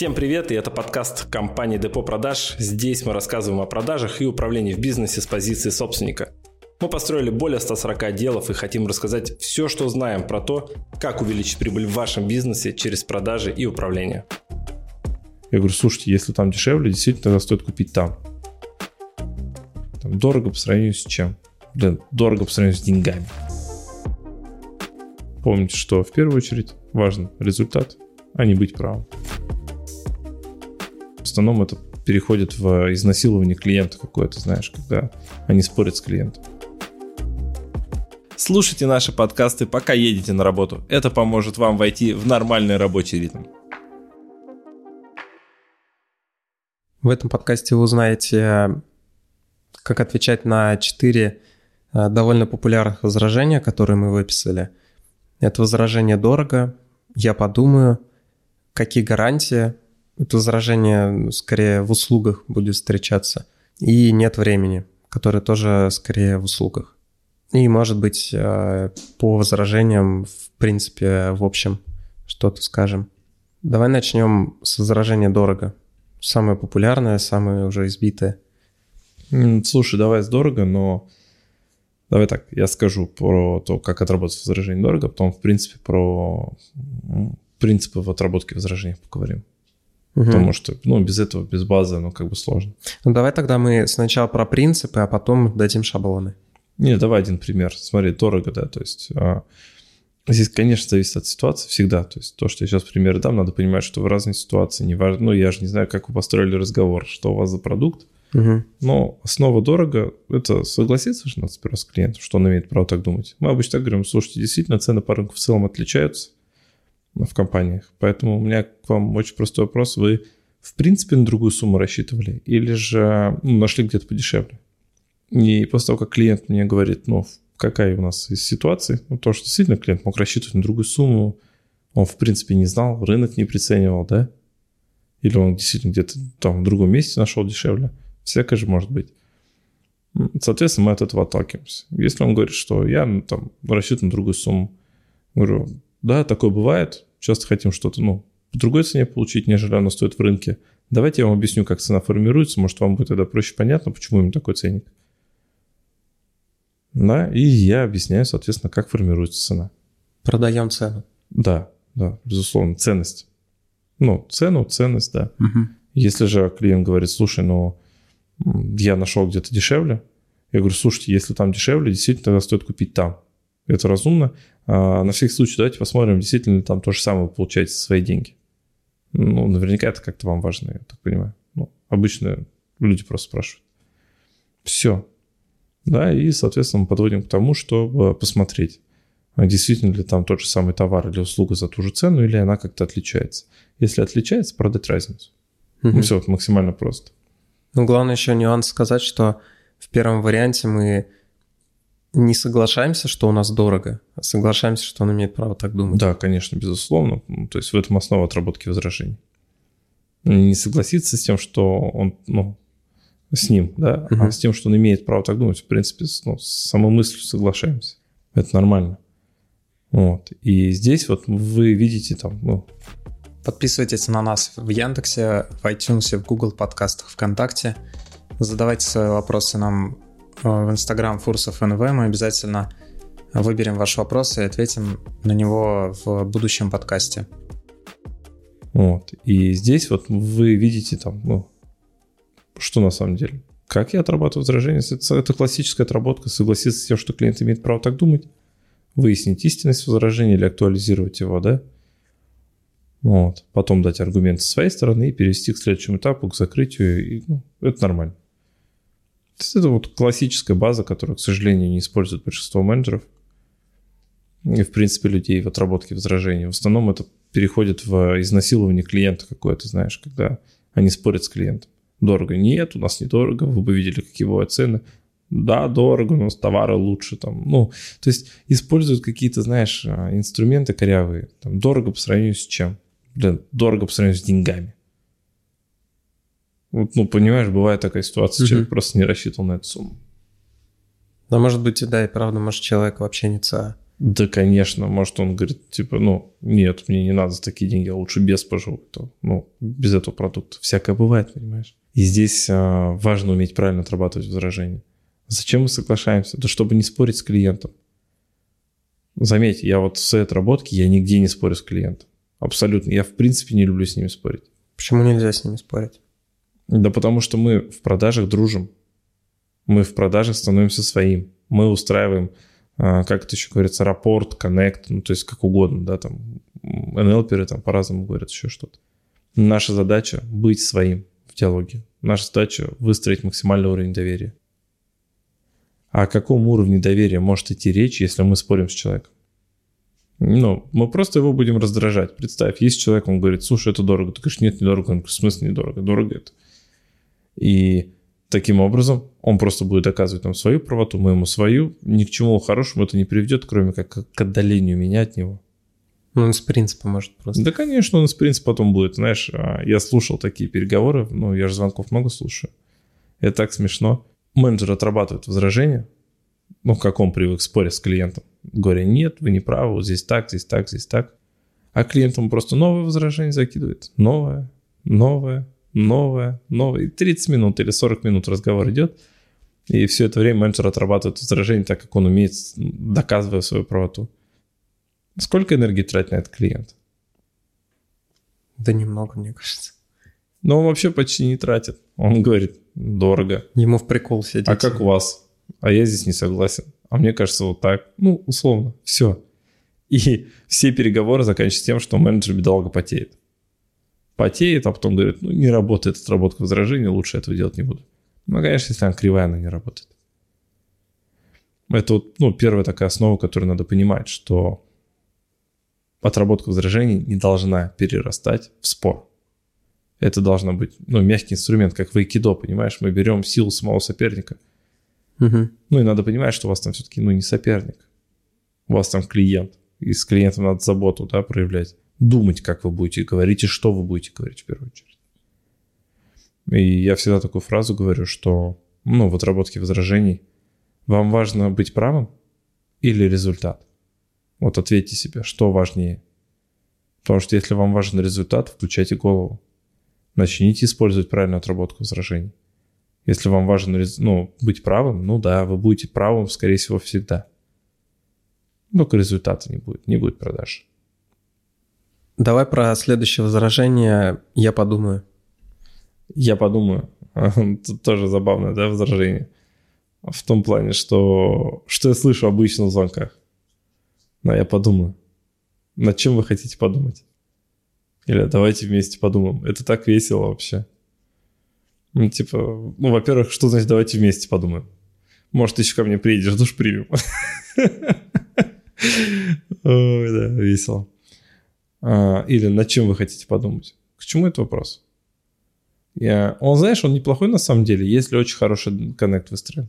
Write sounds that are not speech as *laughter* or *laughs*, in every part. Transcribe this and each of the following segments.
Всем привет, и это подкаст компании Депо Продаж. Здесь мы рассказываем о продажах и управлении в бизнесе с позиции собственника. Мы построили более 140 отделов и хотим рассказать все, что знаем про то, как увеличить прибыль в вашем бизнесе через продажи и управление. Я говорю, слушайте, если там дешевле, действительно тогда стоит купить там. Там дорого по сравнению с чем? Блин, дорого по сравнению с деньгами. Помните, что в первую очередь важен результат, а не быть правым основном это переходит в изнасилование клиента какое-то, знаешь, когда они спорят с клиентом. Слушайте наши подкасты, пока едете на работу. Это поможет вам войти в нормальный рабочий ритм. В этом подкасте вы узнаете, как отвечать на четыре э, довольно популярных возражения, которые мы выписали. Это возражение дорого, я подумаю, какие гарантии, это возражение скорее в услугах будет встречаться. И нет времени, которое тоже скорее в услугах. И, может быть, э, по возражениям, в принципе, в общем, что-то скажем. Давай начнем с возражения «дорого». Самое популярное, самое уже избитое. Слушай, давай с «дорого», но давай так, я скажу про то, как отработать возражение «дорого», потом, в принципе, про принципы в отработке возражений поговорим. Угу. Потому что, ну, без этого, без базы, ну, как бы сложно. Ну, давай тогда мы сначала про принципы, а потом дадим шаблоны. Не, давай один пример. Смотри, дорого, да, то есть... А, здесь, конечно, зависит от ситуации всегда. То есть то, что я сейчас пример дам, надо понимать, что в разной ситуации, не важно, ну, я же не знаю, как вы построили разговор, что у вас за продукт, угу. но основа дорого – это согласиться же надо сперва с клиентом, что он имеет право так думать. Мы обычно так говорим, слушайте, действительно, цены по рынку в целом отличаются, в компаниях. Поэтому у меня к вам очень простой вопрос. Вы в принципе на другую сумму рассчитывали или же ну, нашли где-то подешевле? И после того, как клиент мне говорит, ну, какая у нас из ситуации, ну, то, что действительно клиент мог рассчитывать на другую сумму, он, в принципе, не знал, рынок не приценивал, да? Или он действительно где-то там в другом месте нашел дешевле. Всякое же может быть. Соответственно, мы от этого отталкиваемся. Если он говорит, что я ну, там рассчитываю на другую сумму, говорю, да, такое бывает. Часто хотим что-то, ну, по другой цене получить, нежели оно стоит в рынке. Давайте я вам объясню, как цена формируется. Может, вам будет тогда проще понятно, почему именно такой ценник. Да, и я объясняю, соответственно, как формируется цена. Продаем цену. Да, да, безусловно, ценность. Ну, цену, ценность, да. Угу. Если же клиент говорит, слушай, ну, я нашел где-то дешевле, я говорю, слушайте, если там дешевле, действительно тогда стоит купить там. Это разумно. А, на всякий случай давайте посмотрим, действительно ли там то же самое вы получаете за свои деньги. Ну, наверняка это как-то вам важно, я так понимаю. Ну, обычно люди просто спрашивают. Все. Да, и, соответственно, мы подводим к тому, чтобы посмотреть, а действительно ли там тот же самый товар или услуга за ту же цену, или она как-то отличается. Если отличается, продать разницу. Угу. Ну, все, это максимально просто. Ну, главное еще нюанс сказать, что в первом варианте мы не соглашаемся, что у нас дорого, а соглашаемся, что он имеет право так думать. Да, конечно, безусловно. Ну, то есть в этом основа отработки возражений. Не согласиться с тем, что он, ну, с ним, да, угу. а с тем, что он имеет право так думать, в принципе, ну, с самой мыслью соглашаемся. Это нормально. Вот. И здесь вот вы видите там, ну... Подписывайтесь на нас в Яндексе, в iTunes, в Google подкастах, ВКонтакте. Задавайте свои вопросы нам в Инстаграм Фурсов НВ. Мы обязательно выберем ваш вопрос и ответим на него в будущем подкасте. Вот. И здесь вот вы видите там, ну, что на самом деле. Как я отрабатываю возражение? Это, это классическая отработка, согласиться с тем, что клиент имеет право так думать, выяснить истинность возражения или актуализировать его, да? Вот. Потом дать аргументы с своей стороны и перевести к следующему этапу, к закрытию. И, ну, это нормально. Это вот классическая база, которую, к сожалению, не используют большинство менеджеров и, в принципе, людей в отработке возражений. В основном это переходит в изнасилование клиента какое-то, знаешь, когда они спорят с клиентом. Дорого. Нет, у нас недорого, вы бы видели, какие бывают цены. Да, дорого, у нас товары лучше там. Ну, то есть используют какие-то, знаешь, а, инструменты корявые. Там, дорого по сравнению с чем? Блин, дорого по сравнению с деньгами. Вот, ну, понимаешь, бывает такая ситуация, угу. человек просто не рассчитывал на эту сумму. Да, может быть, да, и правда, может, человек вообще не ЦА. Да, конечно, может, он говорит, типа, ну, нет, мне не надо за такие деньги, я лучше без поживу, то, ну, без этого продукта. Всякое бывает, понимаешь? И здесь а, важно уметь правильно отрабатывать возражения. Зачем мы соглашаемся? Да чтобы не спорить с клиентом. Заметьте, я вот в своей отработке, я нигде не спорю с клиентом. Абсолютно. Я, в принципе, не люблю с ними спорить. Почему нельзя с ними спорить? Да потому что мы в продажах дружим. Мы в продажах становимся своим. Мы устраиваем а, как это еще говорится, рапорт, коннект, ну, то есть как угодно, да, там, НЛперы там по-разному говорят еще что-то. Наша задача — быть своим в диалоге. Наша задача — выстроить максимальный уровень доверия. А о каком уровне доверия может идти речь, если мы спорим с человеком? Ну, мы просто его будем раздражать. Представь, есть человек, он говорит, слушай, это дорого. Ты говоришь, нет, недорого. Он говорит, в смысле недорого? Дорого это. И Таким образом, он просто будет доказывать нам свою правоту, мы ему свою. Ни к чему хорошему это не приведет, кроме как к отдалению меня от него. Ну, он с принципа может просто. Да, конечно, он с принципа потом будет. Знаешь, а, я слушал такие переговоры, ну, я же звонков много слушаю. Это так смешно. Менеджер отрабатывает возражения, ну, как он привык спорить с клиентом. Говоря, нет, вы не правы, вот здесь так, здесь так, здесь так. А клиент ему просто новое возражение закидывает. Новое, новое, новое, новое. И 30 минут или 40 минут разговор идет, и все это время менеджер отрабатывает возражение так, как он умеет, доказывая свою правоту. Сколько энергии тратит на этот клиент? Да немного, мне кажется. Но он вообще почти не тратит. Он говорит, дорого. Ему в прикол сидеть. А как у вас? А я здесь не согласен. А мне кажется, вот так. Ну, условно, все. И *laughs* все переговоры заканчиваются тем, что менеджер бедолага потеет потеет, а потом говорит, ну, не работает отработка возражения, лучше этого делать не буду. Ну, конечно, если она кривая, она не работает. Это вот, ну, первая такая основа, которую надо понимать, что отработка возражений не должна перерастать в спор. Это должно быть, ну, мягкий инструмент, как в айкидо, понимаешь? Мы берем силу самого соперника. Угу. Ну, и надо понимать, что у вас там все-таки, ну, не соперник. У вас там клиент. И с клиентом надо заботу, да, проявлять думать, как вы будете говорить и что вы будете говорить в первую очередь. И я всегда такую фразу говорю, что ну, в отработке возражений вам важно быть правым или результат? Вот ответьте себе, что важнее. Потому что если вам важен результат, включайте голову. Начните использовать правильную отработку возражений. Если вам важно ну, быть правым, ну да, вы будете правым, скорее всего, всегда. Только результата не будет, не будет продаж. Давай про следующее возражение я подумаю. Я подумаю. *laughs* Тут тоже забавное, да, возражение. В том плане, что что я слышу обычно в звонках. Но я подумаю. Над чем вы хотите подумать? Или давайте вместе подумаем. Это так весело вообще. Ну, типа, ну, во-первых, что значит давайте вместе подумаем? Может, еще ко мне приедешь, душ примем. *laughs* Ой, да, весело. А, или над чем вы хотите подумать. К чему этот вопрос? Я... Он, знаешь, он неплохой на самом деле, если очень хороший коннект выстроен.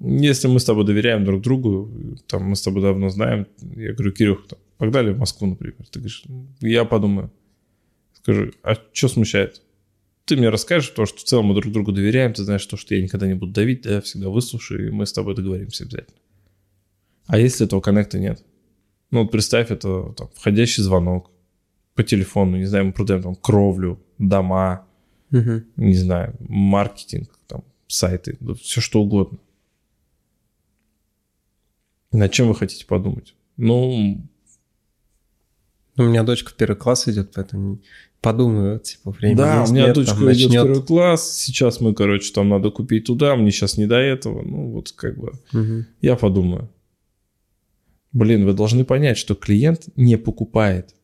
Если мы с тобой доверяем друг другу, там мы с тобой давно знаем, я говорю, Кирюх, там, погнали в Москву, например. Ты говоришь, я подумаю. Скажу, а что смущает? Ты мне расскажешь, то, что в целом мы друг другу доверяем, ты знаешь то, что я никогда не буду давить, да, всегда выслушаю, и мы с тобой договоримся обязательно. А если этого коннекта нет? Ну, вот представь, это там, входящий звонок по телефону, не знаю, мы продаем там кровлю, дома, угу. не знаю, маркетинг, там, сайты, все что угодно. Над чем вы хотите подумать? Ну, у меня дочка в первый класс идет, поэтому подумаю, типа, время Да, есть, у меня нет, дочка идет начнет... в первый класс, сейчас мы, короче, там надо купить туда, мне сейчас не до этого, ну, вот как бы, угу. я подумаю. Блин, вы должны понять, что клиент не покупает,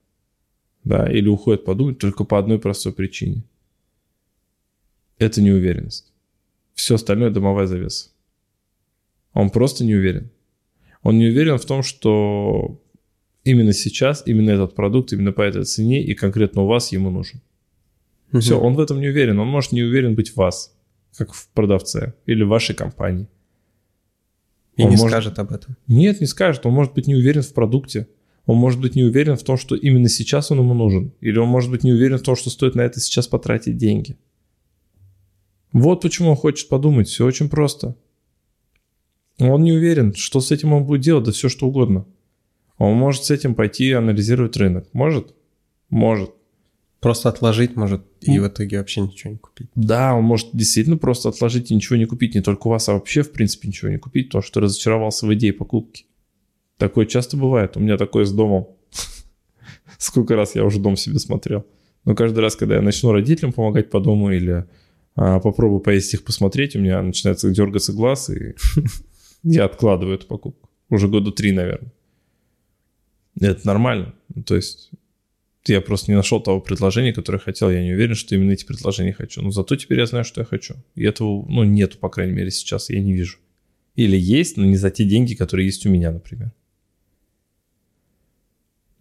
да, или уходит подумать только по одной простой причине. Это неуверенность. Все остальное домовая завеса. Он просто не уверен. Он не уверен в том, что именно сейчас, именно этот продукт, именно по этой цене и конкретно у вас ему нужен. Угу. Все, он в этом не уверен. Он может не уверен быть в вас, как в продавце или в вашей компании. И он не может... скажет об этом. Нет, не скажет. Он может быть не уверен в продукте. Он может быть не уверен в том, что именно сейчас он ему нужен. Или он может быть не уверен в том, что стоит на это сейчас потратить деньги. Вот почему он хочет подумать. Все очень просто. Он не уверен, что с этим он будет делать, да все что угодно. Он может с этим пойти анализировать рынок. Может? Может. Просто отложить может и в итоге вообще ничего не купить. Да, он может действительно просто отложить и ничего не купить. Не только у вас, а вообще, в принципе, ничего не купить, потому что разочаровался в идее покупки. Такое часто бывает. У меня такое с домом. *laughs* Сколько раз я уже дом себе смотрел. Но каждый раз, когда я начну родителям помогать по дому или а, попробую поесть их посмотреть, у меня начинается дергаться глаз, и *laughs* я откладываю эту покупку. Уже года три, наверное. Это нормально. То есть я просто не нашел того предложения, которое хотел. Я не уверен, что именно эти предложения хочу. Но зато теперь я знаю, что я хочу. И этого, ну, нету, по крайней мере, сейчас. Я не вижу. Или есть, но не за те деньги, которые есть у меня, например.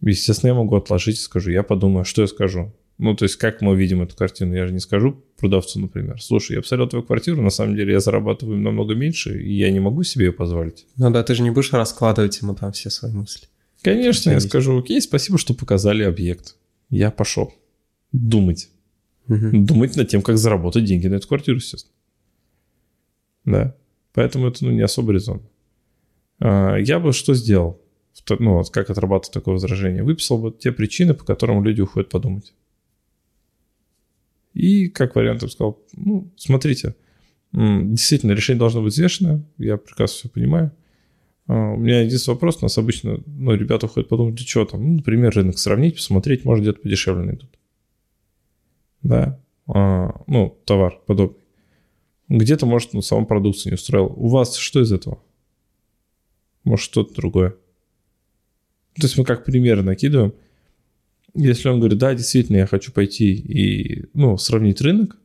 Естественно, я могу отложить и скажу. Я подумаю, что я скажу. Ну, то есть, как мы видим эту картину? Я же не скажу продавцу, например, слушай, я посмотрел твою квартиру, на самом деле я зарабатываю намного меньше, и я не могу себе ее позволить. Ну да, ты же не будешь раскладывать ему там все свои мысли. Конечно, я скажу, окей, спасибо, что показали объект. Я пошел думать. Угу. Думать над тем, как заработать деньги на эту квартиру, естественно. Да. Поэтому это ну, не особо резон. А, я бы что сделал? Ну, вот как отрабатывать такое возражение? Выписал бы те причины, по которым люди уходят подумать. И как вариант я бы сказал, ну, смотрите, действительно, решение должно быть взвешенное, я прекрасно все понимаю. А, у меня единственный вопрос, у нас обычно, ну, ребята уходят подумать, да что там, ну, например, рынок сравнить, посмотреть, может, где-то подешевле найдут. Да, а, ну, товар подобный. Где-то, может, ну, сама продукция не устроила. У вас что из этого? Может, что-то другое. То есть мы как примеры накидываем. Если он говорит, да, действительно, я хочу пойти и, ну, сравнить рынок,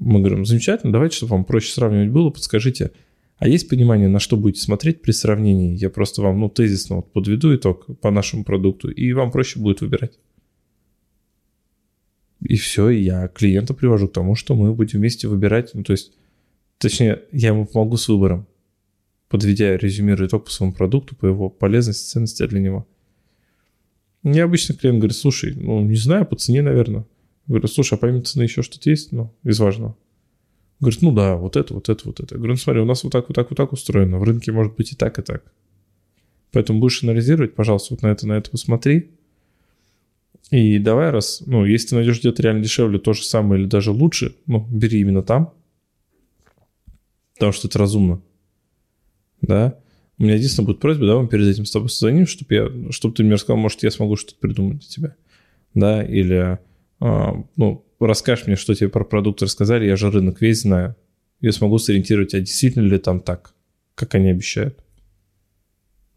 мы говорим, замечательно, давайте, чтобы вам проще сравнивать было, подскажите, а есть понимание, на что будете смотреть при сравнении? Я просто вам, ну, тезисно вот подведу итог по нашему продукту, и вам проще будет выбирать. И все, и я клиента привожу к тому, что мы будем вместе выбирать, ну, то есть, точнее, я ему помогу с выбором, подведя, резюмирую итог по своему продукту, по его полезности, ценности для него. Обычно клиент говорит, слушай, ну, не знаю, по цене, наверное. Говорю, слушай, а помимо цены еще что-то есть, ну, из важного? Говорит, ну да, вот это, вот это, вот это. Я говорю, ну смотри, у нас вот так, вот так, вот так устроено. В рынке может быть и так, и так. Поэтому будешь анализировать, пожалуйста, вот на это, на это посмотри. И давай раз, ну, если ты найдешь где-то реально дешевле то же самое или даже лучше, ну, бери именно там. Потому что это разумно. Да. У меня единственная будет просьба, да, вам перед этим с тобой созвоним, чтобы, я, чтобы ты мне рассказал, может, я смогу что-то придумать для тебя. Да, или, а, ну, расскажешь мне, что тебе про продукт рассказали, я же рынок весь знаю. Я смогу сориентировать, а действительно ли там так, как они обещают.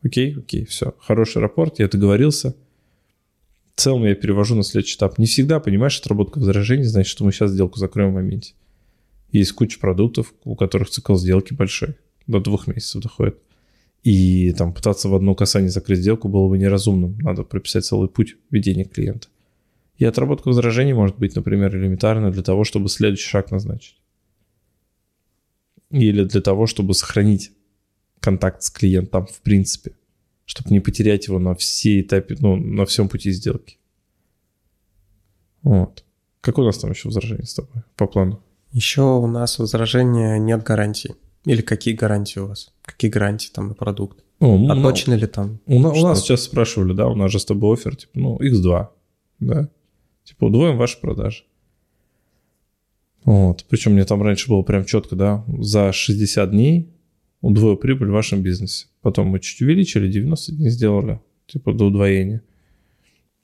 Окей, окей, все. Хороший рапорт, я договорился. В целом я перевожу на следующий этап. Не всегда, понимаешь, отработка возражений, значит, что мы сейчас сделку закроем в моменте. Есть куча продуктов, у которых цикл сделки большой, до двух месяцев доходит. И там пытаться в одно касание закрыть сделку было бы неразумным. Надо прописать целый путь ведения клиента. И отработка возражений может быть, например, элементарно для того, чтобы следующий шаг назначить. Или для того, чтобы сохранить контакт с клиентом в принципе, чтобы не потерять его на все этапе, ну, на всем пути сделки. Вот. Какое у нас там еще возражение с тобой по плану? Еще у нас возражение нет гарантий. Или какие гарантии у вас? Какие гарантии там на продукт? Ну, а точно ли там? У, у нас сейчас спрашивали, да, у нас же с тобой офер, типа, ну, x2, да. Типа удвоим ваши продажи. Вот. Причем мне там раньше было прям четко, да, за 60 дней удвою прибыль в вашем бизнесе. Потом мы чуть увеличили, 90 дней сделали, типа до удвоения.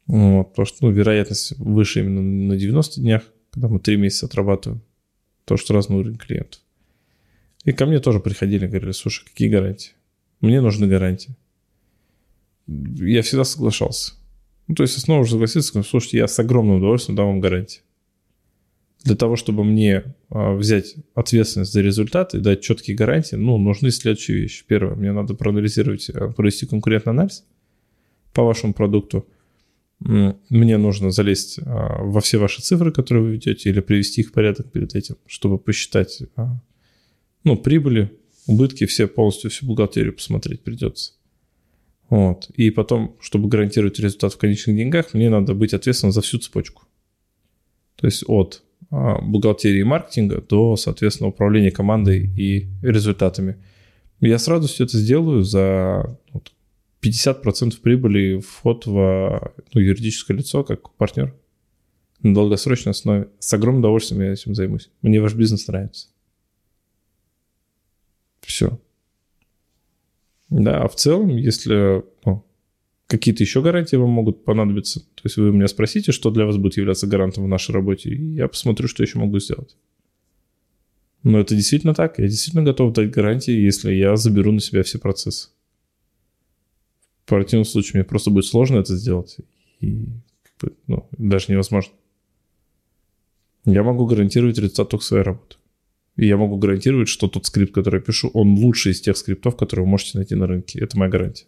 Вот, потому что, ну, вероятность выше именно на 90 днях, когда мы 3 месяца отрабатываем. То, что разный уровень клиентов. И ко мне тоже приходили, говорили, слушай, какие гарантии? Мне нужны гарантии. Я всегда соглашался. Ну, то есть снова уже согласиться, сказать, слушайте, я с огромным удовольствием дам вам гарантии. Для того, чтобы мне а, взять ответственность за результат и дать четкие гарантии, ну, нужны следующие вещи. Первое, мне надо проанализировать, а, провести конкурентный анализ по вашему продукту. Мне нужно залезть а, во все ваши цифры, которые вы ведете, или привести их в порядок перед этим, чтобы посчитать ну, прибыли, убытки, все полностью всю бухгалтерию посмотреть придется. Вот. И потом, чтобы гарантировать результат в конечных деньгах, мне надо быть ответственным за всю цепочку. То есть от а, бухгалтерии и маркетинга до, соответственно, управления командой и результатами. Я с радостью это сделаю за вот, 50% прибыли вход в ну, юридическое лицо как партнер на долгосрочной основе. С огромным удовольствием я этим займусь. Мне ваш бизнес нравится. Все. Да, а в целом, если ну, какие-то еще гарантии вам могут понадобиться, то есть вы меня спросите, что для вас будет являться гарантом в нашей работе, и я посмотрю, что еще могу сделать. Но это действительно так. Я действительно готов дать гарантии, если я заберу на себя все процессы. В противном случае мне просто будет сложно это сделать. И ну, даже невозможно. Я могу гарантировать результат только своей работы. И я могу гарантировать, что тот скрипт, который я пишу, он лучший из тех скриптов, которые вы можете найти на рынке. Это моя гарантия.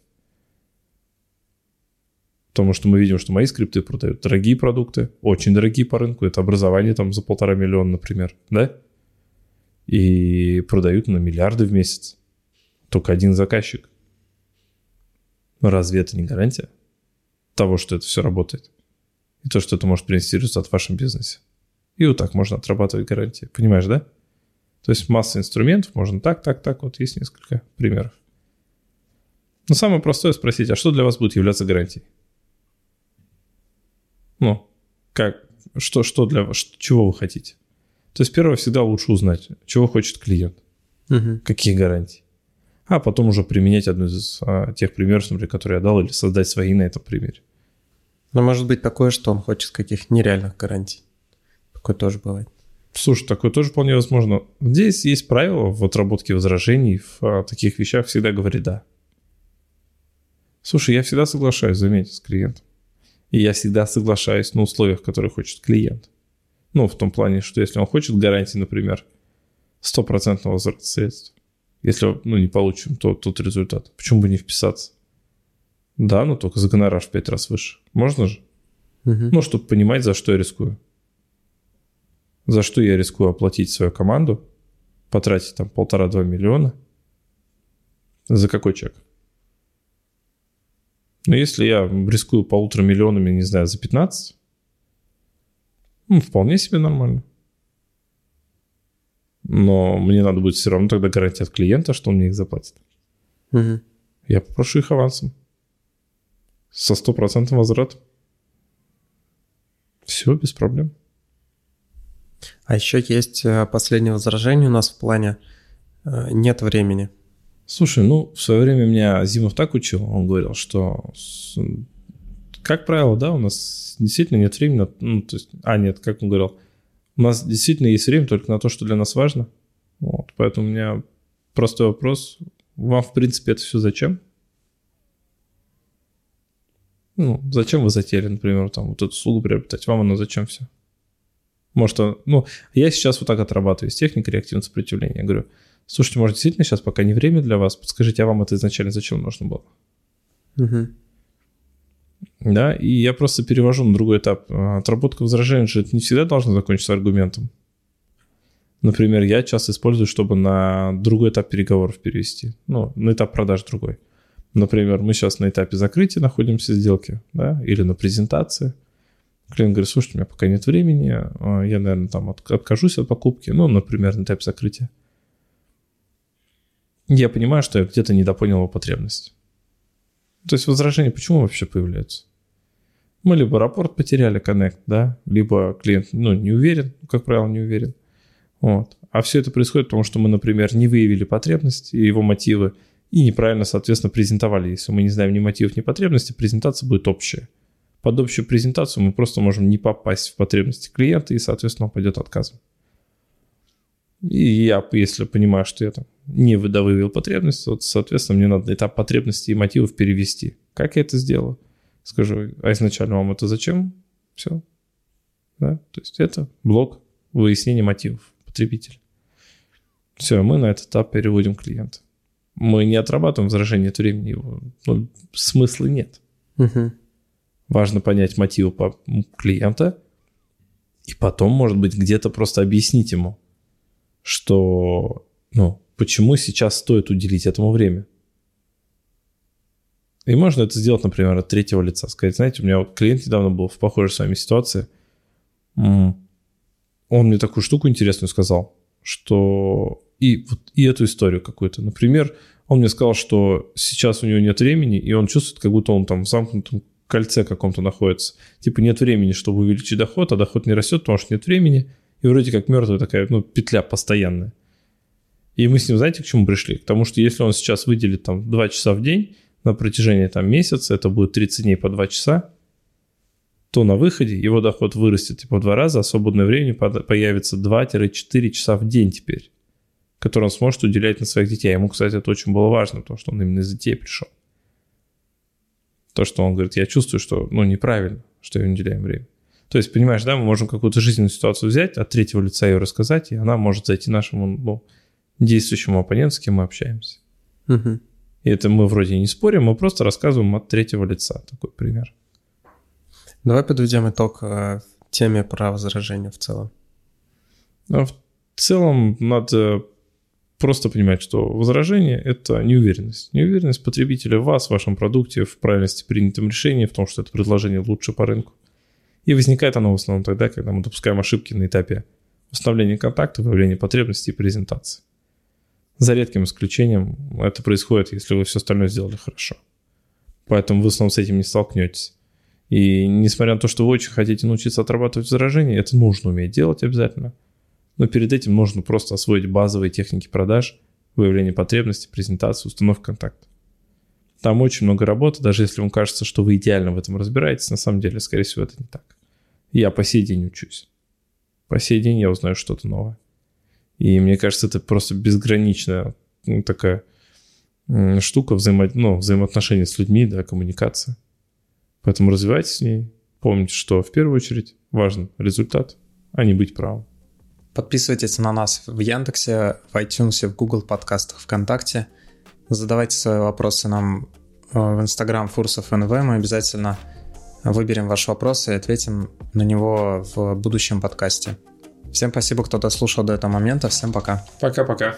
Потому что мы видим, что мои скрипты продают дорогие продукты, очень дорогие по рынку. Это образование там за полтора миллиона, например, да? И продают на миллиарды в месяц. Только один заказчик. Разве это не гарантия того, что это все работает? И то, что это может принести результат в вашем бизнесе? И вот так можно отрабатывать гарантии. Понимаешь, да? То есть масса инструментов, можно так, так, так, вот есть несколько примеров. Но самое простое спросить, а что для вас будет являться гарантией? Ну, как, что, что для вас, чего вы хотите? То есть первое всегда лучше узнать, чего хочет клиент, угу. какие гарантии. А потом уже применять одну из а, тех примеров, например, которые я дал, или создать свои на этом примере. Но может быть такое, что он хочет каких нереальных гарантий. Такое тоже бывает. Слушай, такое тоже вполне возможно. Здесь есть правило в отработке возражений, в а, таких вещах всегда говори «да». Слушай, я всегда соглашаюсь, заметь, с клиентом. И я всегда соглашаюсь на условиях, которые хочет клиент. Ну, в том плане, что если он хочет гарантии, например, стопроцентного возврата средств, если ну, не получим то, тот результат, почему бы не вписаться? Да, но только за гонорар в пять раз выше. Можно же? Угу. Ну, чтобы понимать, за что я рискую за что я рискую оплатить свою команду, потратить там полтора-два миллиона. За какой чек? Но если я рискую полутора миллионами, не знаю, за 15, ну, вполне себе нормально. Но мне надо будет все равно тогда гарантия от клиента, что он мне их заплатит. Угу. Я попрошу их авансом. Со стопроцентным возвратом. Все, без проблем. А еще есть э, последнее возражение у нас в плане э, «нет времени». Слушай, ну, в свое время меня Зимов так учил, он говорил, что, как правило, да, у нас действительно нет времени, ну, то есть, а, нет, как он говорил, у нас действительно есть время только на то, что для нас важно. Вот, поэтому у меня простой вопрос, вам, в принципе, это все зачем? Ну, зачем вы затеяли, например, там, вот эту услугу приобретать? Вам оно зачем все? Может, ну, я сейчас вот так отрабатываю с техникой реактивного сопротивления. Я говорю, слушайте, может, действительно сейчас пока не время для вас, подскажите, а вам это изначально зачем нужно было? Угу. Да, и я просто перевожу на другой этап. Отработка возражений же не всегда должна закончиться аргументом. Например, я часто использую, чтобы на другой этап переговоров перевести. Ну, на этап продаж другой. Например, мы сейчас на этапе закрытия находимся сделки, да, или на презентации – Клиент говорит, слушайте, у меня пока нет времени, а, я, наверное, там откажусь от покупки, ну, например, на этапе закрытия. Я понимаю, что я где-то недопонял его потребность. То есть возражения почему вообще появляются? Мы либо рапорт потеряли, коннект, да, либо клиент, ну, не уверен, как правило, не уверен. Вот. А все это происходит потому, что мы, например, не выявили потребность и его мотивы, и неправильно, соответственно, презентовали. Если мы не знаем ни мотивов, ни потребности, презентация будет общая под общую презентацию мы просто можем не попасть в потребности клиента, и, соответственно, он пойдет отказом. И я, если понимаю, что я там не выдавил потребность, вот, соответственно, мне надо этап потребностей и мотивов перевести. Как я это сделаю? Скажу, а изначально вам это зачем? Все. Да? То есть это блок выяснения мотивов потребителя. Все, мы на этот этап переводим клиента. Мы не отрабатываем возражение от времени, его ну, смысла нет. Угу. Важно понять мотивы клиента, и потом, может быть, где-то просто объяснить ему, что, ну, почему сейчас стоит уделить этому время. И можно это сделать, например, от третьего лица. Сказать, знаете, у меня вот клиент недавно был в похожей с вами ситуации. Он мне такую штуку интересную сказал, что и, вот, и эту историю какую-то. Например, Он мне сказал, что сейчас у него нет времени, и он чувствует, как будто он там в замкнутом кольце каком-то находится. Типа нет времени, чтобы увеличить доход, а доход не растет, потому что нет времени. И вроде как мертвая такая, ну, петля постоянная. И мы с ним, знаете, к чему пришли? К тому, что если он сейчас выделит там 2 часа в день на протяжении там месяца, это будет 30 дней по 2 часа, то на выходе его доход вырастет типа в два раза, а свободное время появится 2-4 часа в день теперь, который он сможет уделять на своих детей. Ему, кстати, это очень было важно, потому что он именно из детей пришел. То, что он говорит, я чувствую, что ну, неправильно, что я уделяем время. То есть, понимаешь, да, мы можем какую-то жизненную ситуацию взять, от третьего лица ее рассказать, и она может зайти нашему ну, действующему оппоненту, с кем мы общаемся. Угу. И это мы вроде не спорим, мы просто рассказываем от третьего лица. Такой пример. Давай подведем итог э, теме про возражение в целом. Но в целом надо просто понимать, что возражение – это неуверенность. Неуверенность потребителя в вас, в вашем продукте, в правильности принятом решении, в том, что это предложение лучше по рынку. И возникает оно в основном тогда, когда мы допускаем ошибки на этапе установления контакта, выявления потребностей и презентации. За редким исключением это происходит, если вы все остальное сделали хорошо. Поэтому вы в основном с этим не столкнетесь. И несмотря на то, что вы очень хотите научиться отрабатывать возражения, это нужно уметь делать обязательно. Но перед этим нужно просто освоить базовые техники продаж, выявление потребностей, презентацию, установку контакта. Там очень много работы, даже если вам кажется, что вы идеально в этом разбираетесь, на самом деле, скорее всего, это не так. Я по сей день учусь. По сей день я узнаю что-то новое. И мне кажется, это просто безграничная ну, такая штука взаимо... ну, взаимоотношений с людьми, да, коммуникация. Поэтому развивайтесь с ней. Помните, что в первую очередь важен результат, а не быть правым. Подписывайтесь на нас в Яндексе, в iTunes, в Google подкастах, ВКонтакте. Задавайте свои вопросы нам э, в Instagram Фурсов НВ. Мы обязательно выберем ваш вопрос и ответим на него в будущем подкасте. Всем спасибо, кто дослушал до этого момента. Всем пока. Пока-пока.